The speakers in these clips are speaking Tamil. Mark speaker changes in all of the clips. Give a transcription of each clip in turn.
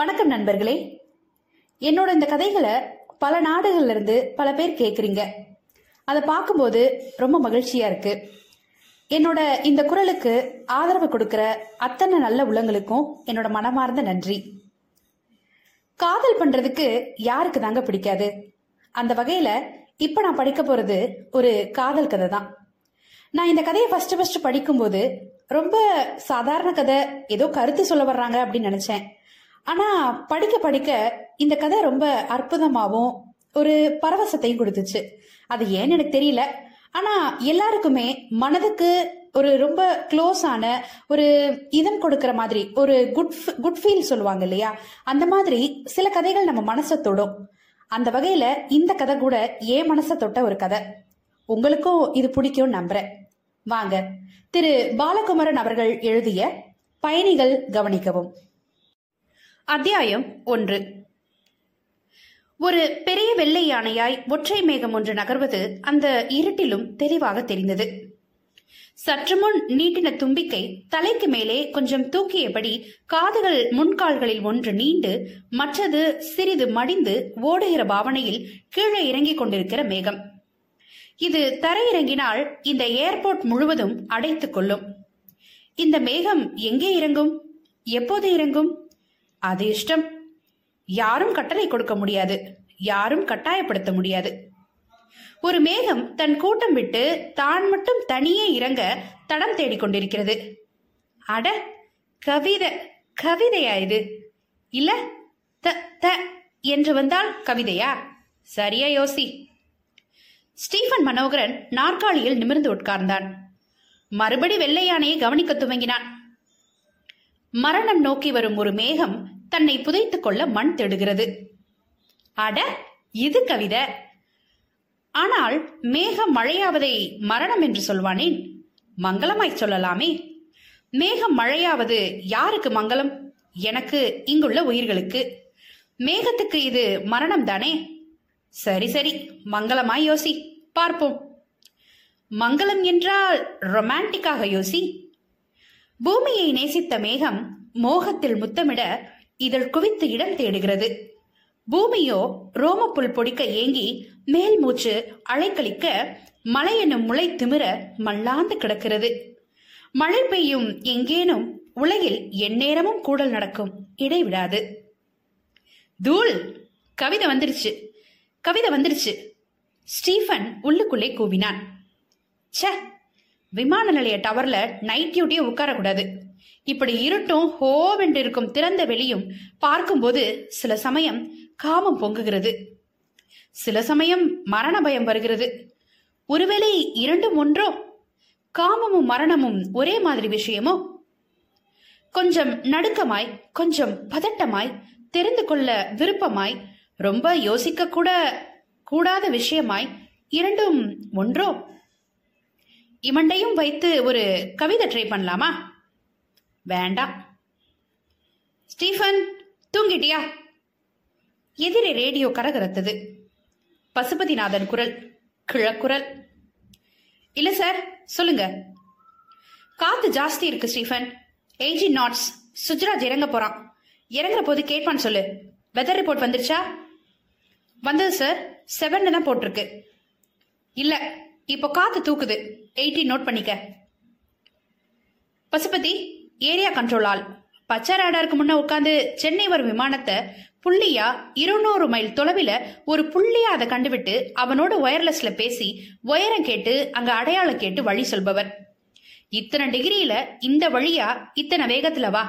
Speaker 1: வணக்கம் நண்பர்களே. என்னோட இந்த கதைகளை பல நாடுகள்ல இருந்து பல பேர் கேட்குறீங்க அதை பார்க்கும்போது ரொம்ப மகிழ்ச்சியா இருக்கு. என்னோட இந்த குரலுக்கு ஆதரவு கொடுக்கிற அத்தனை நல்ல உள்ளங்களுக்கும் என்னோட மனமார்ந்த நன்றி. காதல் பண்றதுக்கு யாருக்கு தாங்க பிடிக்காது? அந்த வகையில இப்ப நான் படிக்க போறது ஒரு காதல் கதை தான். நான் இந்த கதையை ஃபர்ஸ்ட் ஃபர்ஸ்ட் படிக்கும்போது ரொம்ப சாதாரண கதை ஏதோ கருத்து சொல்ல வர்றாங்க அப்படின்னு நினைச்சேன். ஆனா படிக்க படிக்க இந்த கதை ரொம்ப அற்புதமாகவும் ஒரு பரவசத்தையும் கொடுத்துச்சு. அது ஏன்னு எனக்கு தெரியல. ஆனா எல்லாருக்குமே மனதுக்கு ஒரு ரொம்ப க்ளோஸ் ஆன ஒரு இதம் கொடுக்கிற மாதிரி ஒரு குட் குட் ஃபீல் சொல்லுவாங்க இல்லையா? அந்த மாதிரி சில கதைகள் நம்ம மனசை தொடும். அந்த வகையில இந்த கதை கூட ஏன் மனசை தொட்ட ஒரு கதை. உங்களுக்கும் இது பிடிக்கும் நம்புறேன். வாங்க திரு. பாலகுமரன் அவர்கள் எழுதிய பயணிகள் கவனிக்கவும். அத்தியாயம் ஒன்று. ஒரு பெரிய வெள்ளை யானையாய் ஒற்றை மேகம் ஒன்று நகர்வது அந்த இருட்டிலும் தெளிவாக தெரிந்தது. சற்று முன் நீட்டின தும்பிக்கை தலைக்கு மேலே கொஞ்சம் தூக்கியபடி காதுகள் முன்கால்களில் ஒன்று நீண்டு மற்றது சிறிது மடிந்து ஓடுகிற பாவனையில் கீழே இறங்கிக் கொண்டிருக்கிற மேகம். இது தரையிறங்கினால் இந்த ஏர்போர்ட் முழுவதும் அடைத்துக் கொள்ளும். இந்த மேகம் எங்கே இறங்கும்? எப்போது இறங்கும்? அது இஷ்டம். யாரும் கட்டளை கொடுக்க முடியாது. யாரும் கட்டாயப்படுத்த முடியாது. ஒரு மேகம் தன் கூட்டம் விட்டு தான் மட்டும் தனியே இறங்க தடம் தேடிக்கொண்டிருக்கிறது அட கவிதை கவிதையா இது? இல்ல த த என்று வந்தால் கவிதையா? சரியா யோசி. ஸ்டீஃபன் மனோகரன் நாற்காலியில் நிமிர்ந்து உட்கார்ந்தான். மறுபடி வெள்ளை யானையை கவனிக்க துவங்கினான். மரணம் நோக்கி வரும் ஒரு மேகம் தன்னை புதைத்துக் கொள்ள மண் தேடுகிறது. அட இது கவிதை. ஆனால் மேகம் மழையாவதை மரணம் என்று சொல்வானேன்? மங்களமாய் சொல்லலாமே. மேகம் மழையாவது யாருக்கு மங்களம்? எனக்கு இங்குள்ள உயிர்களுக்கு. மேகத்துக்கு இது மரணம் தானே? சரி சரி மங்களமாய் யோசி பார்ப்போம். மங்களம் என்றால் ரொமான்டிக்காக யோசி பூமியை நேசித்த மேகம் மோகத்தில் முத்தமிட இதழ் குவித்து இடம் தேடுகிறது. பூமியோ ரோமப்புல் பொடிக்க ஏங்கி மேல் மூச்சு அலைக்கழிக்க மலை எனும் முளை திமிர மல்லாந்து கிடக்கிறது. மழை பெய்யும் எங்கேனும் உலகில் எந்நேரமும் கூடல் நடக்கும் இடைவிடாது தூள்! கவிதை வந்துருச்சு. கவிதை வந்துருச்சு. ஸ்டீஃபன் உள்ளுக்குள்ளே கூவினான். ச விமான நிலைய டவர்ல நைட் டியூட்டியே உட்காரக்கூடாது. இப்படி இருட்டும் ஹோவென்று இருக்கும் திறந்த வெளியும் பார்க்கும்போது சில சமயம் காமம் பொங்குகிறது. சில சமயம் மரண பயம் வருகிறது. ஒருவேளை இரண்டும் ஒன்றோ? காமமும் மரணமும் ஒரே மாதிரி விஷயமோ? கொஞ்சம் நடுக்கமாய் கொஞ்சம் பதட்டமாய் தெரிந்து கொள்ள விருப்பமாய் ரொம்ப யோசிக்க கூட கூடாத விஷயமாய் இரண்டும் ஒன்றோ? இவண்டையும் வைத்து ஒரு கவிதை ட்ரை பண்ணலாமா? வேண்டாம். ஸ்டீஃபன் தூங்கிட்டியா? எதிரே ரேடியோ கரகரத்தது. பசுபதிநாதன் குரல் கிழக்குரல். இல்ல சார் சொல்லுங்க. காத்து ஜாஸ்தி இருக்கு ஸ்டீஃபன். Eighty knots. சுஜராஜ் இறங்க போறான். இறங்குற போது கேட்பான்னு சொல்லு. வெதர் ரிப்போர்ட் வந்துருச்சா? வந்தது சார் செவன் தான் போட்டிருக்கு. இல்லை இப்போ காத்து தூக்குது. எயிட்டி நோட் பண்ணிக்க. பசுபதி ஏரியா கண்ட்ரோல் ஆள். பச்சை ராடாருக்கு முன்ன உட்காந்து சென்னை வரும் விமானத்தை புள்ளியா இருநூறு மைல் தொலைவில் ஒரு புள்ளியா அதை கண்டுவிட்டு அவனோட ஒயர்லெஸ்ல பேசி உயரம் கேட்டு அங்க அடையாளம் கேட்டு வழி சொல்பவர். இத்தனை டிகிரியில இந்த வழியா இத்தனை வேகத்துல வா.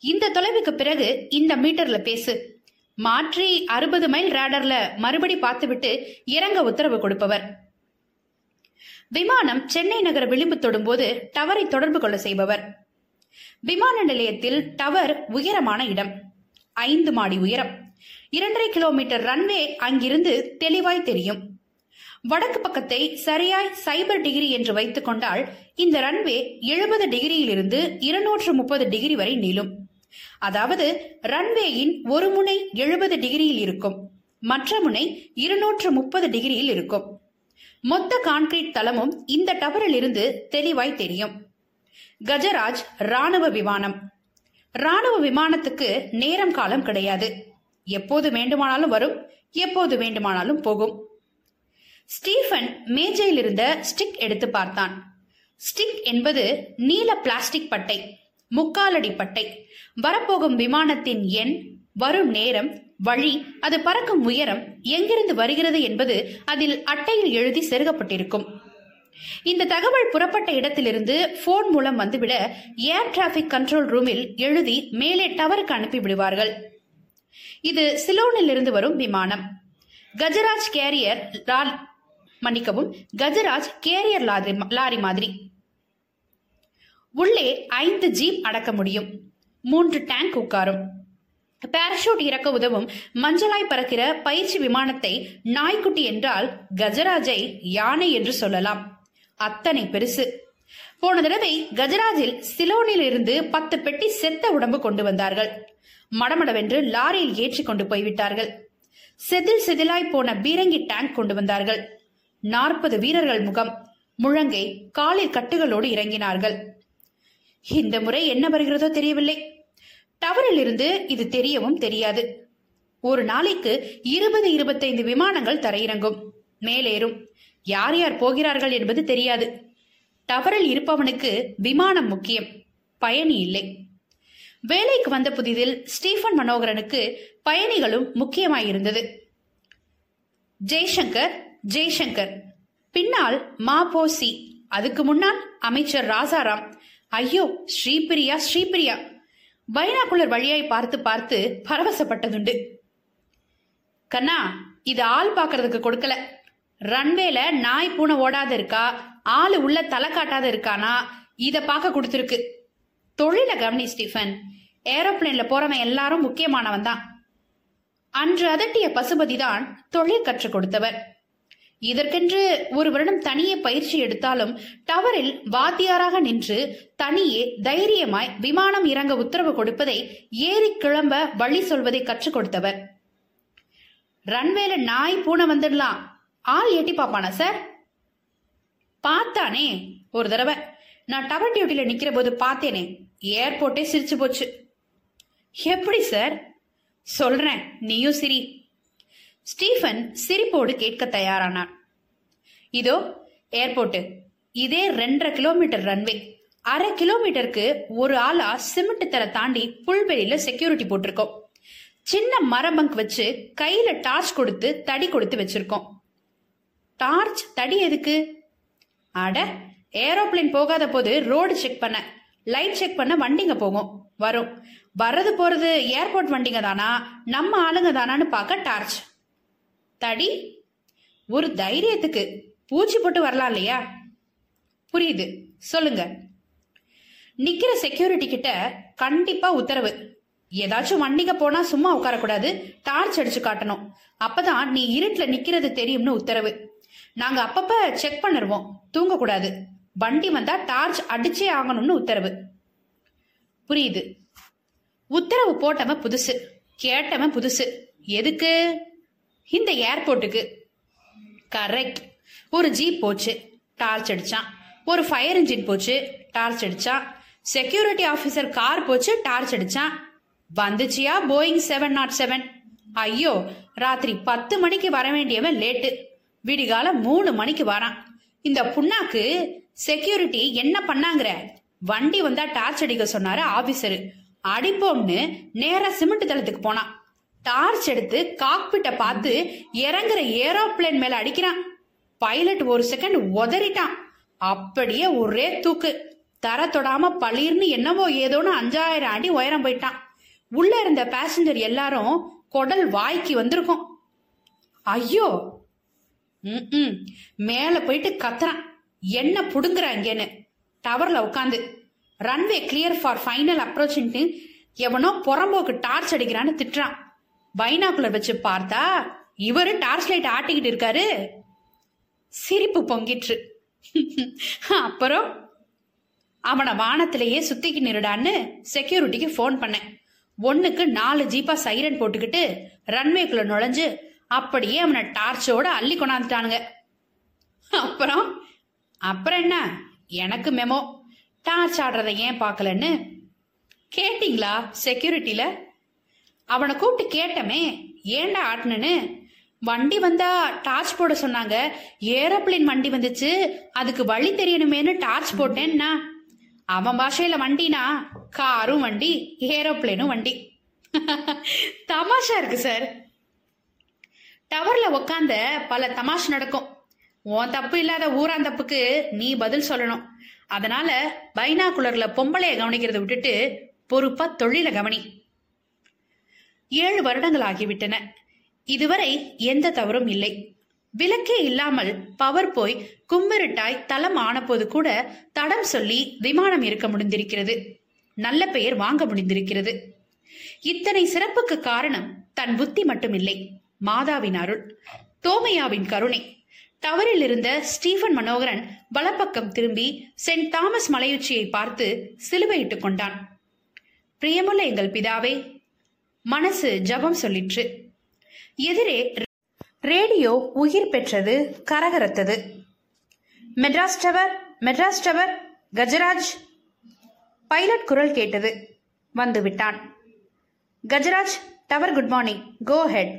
Speaker 1: இந்த தொலைவுக்கு பிறகு இந்த மீட்டர்ல பேசு. மாற்றி அறுபது மைல் ரேடர்ல மறுபடி பார்த்துவிட்டு இறங்க உத்தரவு கொடுப்பவர். விமானம் சென்னை நகர விளிம்பு தொடும்போது டவரை தொடர்பு கொள்ள செய்பவர். விமான நிலையத்தில் டவர் உயரமான இடம். ஐந்து மாடி உயரம். இரண்டரை கிலோமீட்டர் ரன்வே அங்கிருந்து தெளிவாய் தெரியும். வடக்கு பக்கத்தை சரியாய் சைபர் டிகிரி என்று வைத்துக் கொண்டால் இந்த ரன்வே எழுபது டிகிரியிலிருந்து இருநூற்று முப்பது டிகிரி வரை நீளும். அதாவது ரன்வேயின் ஒரு முனை எழுபது டிகிரியில் இருக்கும். மற்ற முனை இருநூற்று முப்பது டிகிரியில் இருக்கும். மொத்த கான்கிரீட் தளமும் இந்த டவரில் இருந்து தெளிவாய் தெரியும். கஜராஜ் ராணுவ விமானம். ராணுவ விமானத்துக்கு நேரம் காலம் கிடையாது. எப்போது வேண்டுமானாலும் வரும் எப்போது வேண்டுமானாலும் போகும். ஸ்டீஃபன் மேஜையில் இருந்த ஸ்டிக் எடுத்து பார்த்தான். ஸ்டிக் என்பது நீல பிளாஸ்டிக் பட்டை முக்காலடி பட்டை. வரப்போகும் விமானத்தின் எண் வரும் நேரம் வழி அது பறக்கும் உயரம் எங்கிருந்து வருகிறது என்பது அதில் அட்டையில் எழுதி செருகப்பட்டிருக்கும். இந்த தகவல் புறப்பட்ட இடத்திலிருந்து போன் மூலம் வந்துவிட ஏர் டிராபிக் கண்ட்ரோல் ரூமில் எழுதி மேலே டவருக்கு அனுப்பி விடுவார்கள் இது சிலோனில் இருந்து வரும் விமானம். கஜராஜ் கேரியர் லால் மன்னிக்கவும் கஜராஜ் கேரியர் லாரி லாரி மாதிரி. உள்ளே ஐந்து ஜீப் அடக்க முடியும். மூன்று டேங்க் உட்காரும். பாராஷூட் இறக்க உதவும் மஞ்சளாய் பறக்கிற பயிற்சி விமானத்தை நாய்க்குட்டி என்றால் கஜராஜை யானை என்று சொல்லலாம். அத்தனை பெருசு. போன தடவை கஜராஜில் சிலோனில் இருந்து பத்து பெட்டி செத்த உடம்பு கொண்டு வந்தார்கள். மடமடவென்று லாரியில் ஏற்றி கொண்டு போய்விட்டார்கள். செதில் செதிலாய் போன பீரங்கி டேங்க் கொண்டு வந்தார்கள். நாற்பது வீரர்கள் முகம் முழங்கை காலில் கட்டுகளோடு இறங்கினார்கள். இந்த முறை என்ன வருகிறதோ தெரியவில்லை. டவரில் இருந்து இது தெரியவும் தெரியாது. ஒரு நாளைக்கு இருபது இருபத்தைந்து விமானங்கள் தரையிறங்கும். மேலேறும். யார் யார் போகிறார்கள் என்பது தெரியாது. டவரில் இருப்பவனுக்கு விமானம் முக்கியம். பயணி இல்லை. வேலைக்கு வந்த புதிதில் ஸ்டீஃபன் மனோகரனுக்கு பயணிகளும் முக்கியமாயிருந்தது. ஜெய்சங்கர் ஜெய்சங்கர். பின்னால் மாபோசி அதுக்கு முன்னால் அமைச்சர் ராசாராம். ஐயோ ஸ்ரீபிரியா ஸ்ரீபிரியா. பைனாக்குலர் வழியாய் பார்த்து பார்த்து பரவசப்பட்டதுண்டு. கண்ணா இது ஆள் பார்க்கறதுக்கு கொடுக்கல. ரன்வேல நாய் பூனை ஓடாத இருக்கா? ஆளு உள்ள தலை காட்டாத இருக்கானா? இத பார்க்க கொடுத்துருக்கு. தொழில கவனி ஸ்டீஃபன். ஏரோப்ளேன்ல போறவன் எல்லாரும் முக்கியமானவன் தான் அன்று அதட்டிய பசுபதி தான் தொழில் கற்றுக் கொடுத்தவர் இதற்கென்று ஒரு வருடம் தனியே பயிற்சி எடுத்தாலும் டவரில் வாத்தியாராக நின்று தனியே தைரியமாய் விமானம் இறங்க உத்தரவு கொடுப்பதை ஏறி கிளம்ப வழி சொல்வதை கற்றுக் கொடுத்தவர். ரன்வேல நாய் பூனை வந்துடலாம் ஆள் எட்டி பாப்பானா சார்? பார்த்தானே ஒரு தடவை. நான் டவர் டியூட்டியில் நிக்கிற போது பார்த்தேனே ஏர்போர்ட்டே சிரிச்சு போச்சு. எப்படி சார்? சொல்றேன் நீயும் சிரி. ஸ்டீஃபன் சிரிப்போடு கேட்க தயாரானான் இதோ ஏர்போர்ட்டு. இதே ரெண்டரை கிலோமீட்டர் ரன்வே. அரை கிலோமீட்டருக்கு ஒரு ஆளா சிமெண்ட் தர தாண்டி புல்வெளியில செக்யூரிட்டி போட்டிருக்கோம். சின்ன மர பங்க் வச்சு கையில டார்ச் கொடுத்து தடி கொடுத்து வச்சிருக்கோம். டார்ச் தடி எதுக்கு? அட ஏரோப்ளேன் போகாத போது ரோடு செக் பண்ண லைட் செக் பண்ண வண்டிங்க போகும் வரும். வர்றது போறது ஏர்போர்ட் வண்டிங்க தானா? நம்ம ஆளுங்க தானான்னு பார்க்க டார்ச். தடி ஒரு தைரியத்துக்கு பூச்சி போட்டு வரலாம் இல்லையா? புரியுது. சொல்லுங்க. நிக்கிற செக்யூரிட்டி கிட்ட கண்டிப்பா உத்தரவு. ஏதாச்சும் வண்டிங்க போனா சும்மா உட்காரக்கூடாது. டார்ச் அடிச்சு காட்டணும். அப்பதான் நீ இருட்டுல நிக்கிறது தெரியும்னு உத்தரவு. நாங்க அப்பப்ப செக் பண்ணிருவோம். தூங்கக்கூடாது. வண்டி வந்தா டார்ச் அடிச்சே ஆகணும்னு உத்தரவு. புரியுது. உத்தரவு போட்டவன் புதுசு. கேட்டவன் புதுசு. எதுக்கு? இந்த ஏர்போர்ட்டுக்கு கரெக்ட் ஒரு ஜீப் போச்சு டார்ச் அடிச்சான். ஒரு ஃபயர் இன்ஜின் போச்சு டார்ச் அடிச்சான். செக்யூரிட்டி ஆஃபீஸர் கார் போச்சு டார்ச் அடிச்சான். வந்துச்சியா போயிங் செவன் நாட் செவன் ஐயோ ராத்திரி பத்து மணிக்கு வர வேண்டியவன் லேட்டு விடிகால மூணு மணிக்கு வரான். இந்த புண்ணாக்கு செக்யூரிட்டி என்ன பண்ணாங்கிற? வண்டி வந்தா டார்ச் அடிக்க சொன்னாரு ஆபீசரு அடிப்போம்னு நேரா சிமெண்ட் தளத்துக்கு போனான். டார்ச் எடுத்து காக்பிட்ட பார்த்து இறங்குற ஏரோப்ளேன் மேல அடிக்கிறான். பைலட் ஒரு செகண்ட் உதறிட்டான். அப்படியே ஒரே தூக்கு. தர தொடாம பளிர்னு என்னவோ ஏதோன்னு அஞ்சாயிரம் அடி உயரம் போயிட்டான். உள்ள இருந்த பேசஞ்சர் எல்லாரும் குடல் வாய்க்கு வந்திருக்கும். ஐயோ! ம் மேல போயிட்டு கத்துறான். என்ன புடுங்குறாங்கன்னு டவர்ல உட்காந்து ரன்வே கிளியர் ஃபார் ஃபைனல் அப்ரோச்சுன்ட்டு எவனோ புறம்போக்கு டார்ச் அடிக்கிறான்னு திட்டுறான். பைனாக்குலர் வச்சு பார்த்தா இவரு டார்ச் லைட் ஆட்டிக்கிட்டு இருக்காரு. சிரிப்பு பொங்கிற்று. அப்புறம் அவனை வானத்திலேயே சுத்திக்கு நிருடான்னு செக்யூரிட்டிக்கு ஃபோன் பண்ணேன். ஒண்ணுக்கு நாலு ஜீப்பா சைரன் போட்டுக்கிட்டு ரன்வேக்குள்ள நுழைஞ்சு அப்படியே அவனை டார்ச்சோட அள்ளி கொண்டாந்துட்டானுங்க. அப்புறம் அப்புறம் என்ன? எனக்கு மெமோ டார்ச் ஆடுறதை ஏன் பார்க்கலன்னு? கேட்டிங்களா செக்யூரிட்டியில் அவனை கூப்பிட்டு கேட்டமே ஏண்டா ஆட்டணுன்னு வண்டி வந்தா டார்ச் போட சொன்னாங்க. ஏரோப்ளேன் வண்டி வந்துச்சு. அதுக்கு வழி தெரியணுமேனு டார்ச் போட்டேன்னா. அவன் பாஷையில வண்டினா? காரும் வண்டி ஏரோப்ளேனும் வண்டி. தமாஷா இருக்கு சார். டவர்ல உக்காந்த பல தமாஷ் நடக்கும். உன் தப்பு இல்லாத ஊரான் தப்புக்கு நீ பதில் சொல்லணும். அதனால பைனாகுலர்ல பொம்பளைய கவனிக்கிறத விட்டுட்டு பொறுப்பா தொழில கவனி. ஏழு வருடங்கள் ஆகிவிட்டன இதுவரை எந்த தவறும் இல்லை. விலக்கே இல்லாமல் பவர் போய் கும்பிருட்டாய் தளம் ஆனபோது கூட தடம் சொல்லி விமானம் இருக்க முடிந்திருக்கிறது. நல்ல பெயர் வாங்க முடிந்திருக்கிறது. இத்தனை சிறப்புக்கு காரணம் தன் புத்தி மட்டுமில்லை. மாதாவின் அருள் தோமையாவின் கருணை. டவரில் இருந்த ஸ்டீஃபன் மனோகரன் வலப்பக்கம் திரும்பி சென்ட் தாமஸ் மலையுச்சியை பார்த்து சிலுவையிட்டுக் கொண்டான். பிரியமுள்ள எங்கள் பிதாவே மனசு ஜபம் சொல்லிற்று. எதிரே ரேடியோ உயிர் பெற்றது கரகரத்தது. Madras tower Madras tower Gajraj. Pilot குரல் கேட்டது வந்து விட்டான் Gajraj tower good morning go ahead.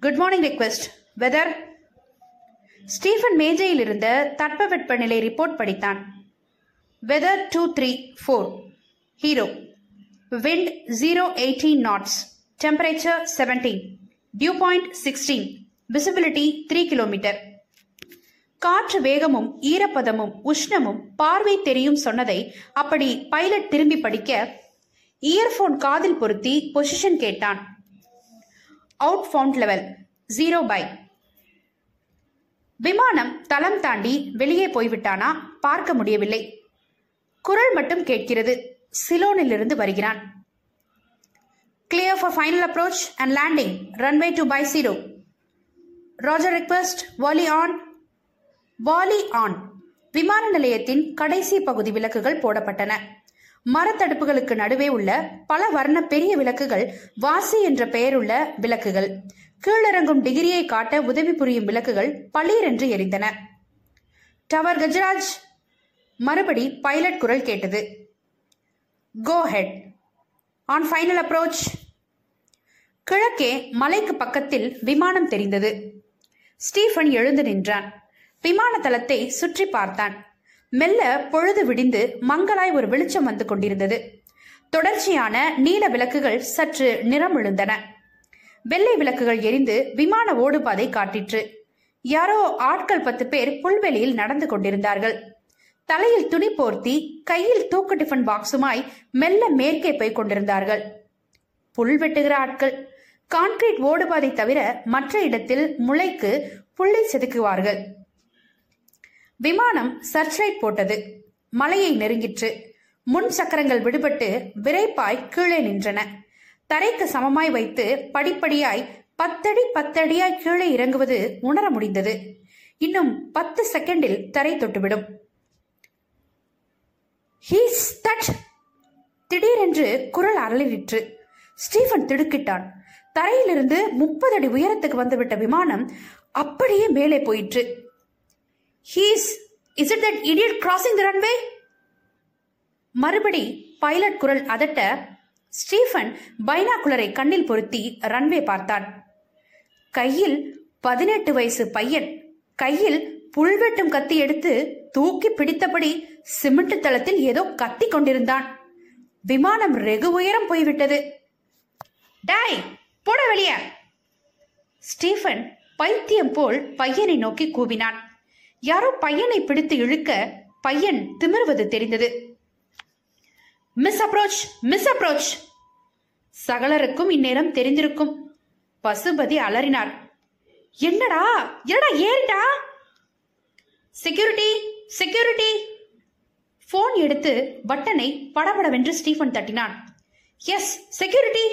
Speaker 1: Good morning request weather. Stephen மேஜையில் இருந்த தட்பவெப்பநிலை ரிப்போர்ட் படித்தான். Weather two three four zero. Wind zero eighteen knots temperature seventeen dew point sixteen visibility three kilometre காற்று வேகமும் ஈரப்பதமும் உஷ்ணமும் பார்வை தெரியும் சொன்னதை அப்படி பைலட் திரும்பி படிக்க இயர்போன் காதில் பொருத்தி பொசிஷன் கேட்டான். Out found level zero five விமானம் தளம் தாண்டி வெளியே போய்விட்டானா? பார்க்க முடியவில்லை. குரல் மட்டும் கேட்கிறது. சிலோனிலிருந்து வருகிறான். Clear for final approach and landing runway two five zero roger request Vaali on வாலி ஆன் விமான நிலையத்தின் கடைசி பகுதி விளக்குகள் போடப்பட்டன. மரத்தடுப்புகளுக்கு நடுவே உள்ள பல வர்ண பெரிய விளக்குகள் வாசி என்ற பெயருள்ள விளக்குகள். கீழிறங்கும் டிகிரியை காட்ட உதவி புரியும் விளக்குகள் பளீரென்று எரிந்தன. டவர் கஜராஜ் மறுபடி பைலட் குரல் கேட்டது. Go ahead on final approach கிழக்கே மலைக்கு பக்கத்தில் விமானம் தெரிந்தது. ஸ்டீஃபன் எழுந்து நின்றான். விமான தளத்தை சுற்றி பார்த்தான். மெல்ல பொழுது விடிந்து மங்களாய் ஒரு வெளிச்சம் வந்து கொண்டிருந்தது. தொடர்ச்சியான நீல விளக்குகள் சற்று நிறம் எழுந்தன. வெள்ளை விளக்குகள் எரிந்து விமான ஓடுபாதை காட்டிற்று. யாரோ ஆட்கள் பத்து பேர் புல்வெளியில் நடந்து கொண்டிருந்தார்கள். தலையில் துணி போர்த்தி கையில் தூக்கு டிஃபன் பாக்ஸுமாய் மெல்ல மேற்கே போய் கொண்டிருந்தார்கள். புல் வெட்டுகிற ஆட்கள். கான்கிரீட் ஓடுபாதை தவிர மற்ற இடத்தில் முளைக்கு புல்லை செதுக்குவார்கள். விமானம் சர்ச் லைட் போட்டது. மலையை நெருங்கிற்று. முன் சக்கரங்கள் விடுபட்டு விரைப்பாய் கீழே நின்றன. தரைக்கு சமமாய் வைத்து படிப்படியாய் பத்தடி பத்தடியாய் கீழே இறங்குவது உணர முடிந்தது. இன்னும் பத்து செகண்டில் தரை தொட்டுவிடும். ஹீஸ் தட் திடீரென்று குரல் அலறிற்று. ஸ்டீஃபன் திடுக்கிட்டான். தரையிலிருந்து முப்பது அடி உயரத்துக்கு வந்துவிட்ட விமானம் அப்படியே மேலே போயிற்று. He's is it that idiot crossing the runway மறுபடி பைலட் குரல் அதட்ட ஸ்டீஃபன் பைனாகுலரை கண்ணில் பொருத்தி ரன்வே பார்த்தான். கையில் பதினெட்டு வயசு பையன். கையில் புல்வெட்டும் கத்தி எடுத்து தூக்கி பிடித்தபடி சிமெண்ட் தளத்தில் ஏதோ கத்தி கொண்டிருந்தான். விமானம் ரெகு உயரம் போய்விட்டது. டாய் போட வெளிய. ஸ்டீஃபன் பைத்தியம் போல் பையனை நோக்கி கூவினான். யாரோ பையனை பிடித்து இழுக்க பையன் திமிர்வது தெரிந்தது. Miss approach miss approach. சகலருக்கும் இந்நேரம் தெரிந்திருக்கும். பசுபதி அலறினார் என்னடா என்னடா ஏறிடா செக்யூரிட்டி செக்யூரிட்டி போன் எடுத்து பட்டனை படபடவென்று ஸ்டீஃபன் தட்டினான். எஸ் செக்யூரிட்டி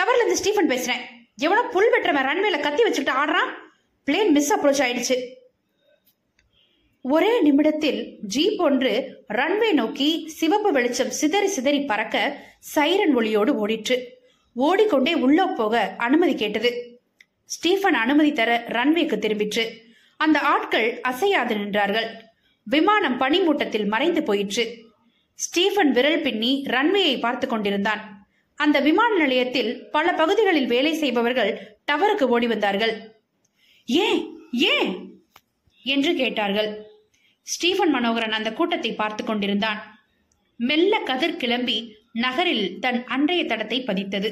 Speaker 1: டவர்ல இருந்து ஸ்டீஃபன் பேசுறேன். எவனோ புல் வெட்டுறவன் ரன்வேல கத்தி வச்சுக்கிட்டு ஆடுறான்? பிளேன் மிஸ் அப்ரோச் ஆயிடுச்சு. ஒரே நிமிடத்தில் ஜீப் ஒன்று ரன்வே நோக்கி சிவப்பு வெளிச்சம் சிதறி சிதறி பறக்க சைரன் ஒளியோடு ஓடிற்று. ஓடிக்கொண்டே உள்ளே போக அனுமதி கேட்டது. ஸ்டீஃபன் அனுமதி தர ரன்வேக்கு திரும்பிற்று. அந்த ஆட்கள் அசையாது நின்றார்கள். விமானம் பனிமூட்டத்தில் மறைந்து போயிற்று. ஸ்டீஃபன் விரல் பின்னி ரன்வேயை பார்த்து கொண்டிருந்தான். அந்த விமான நிலையத்தில் பல பகுதிகளில் வேலை செய்பவர்கள் டவருக்கு ஓடி வந்தார்கள். ஏன்? ஏன்? என்று கேட்டார்கள். ஸ்டீஃபன் மனோகரன் அந்த கூட்டத்தை பார்த்து கொண்டிருந்தான். மெல்ல கதிர் கிளம்பி நகரில் தன் அன்றைய தடத்தை பதித்தது.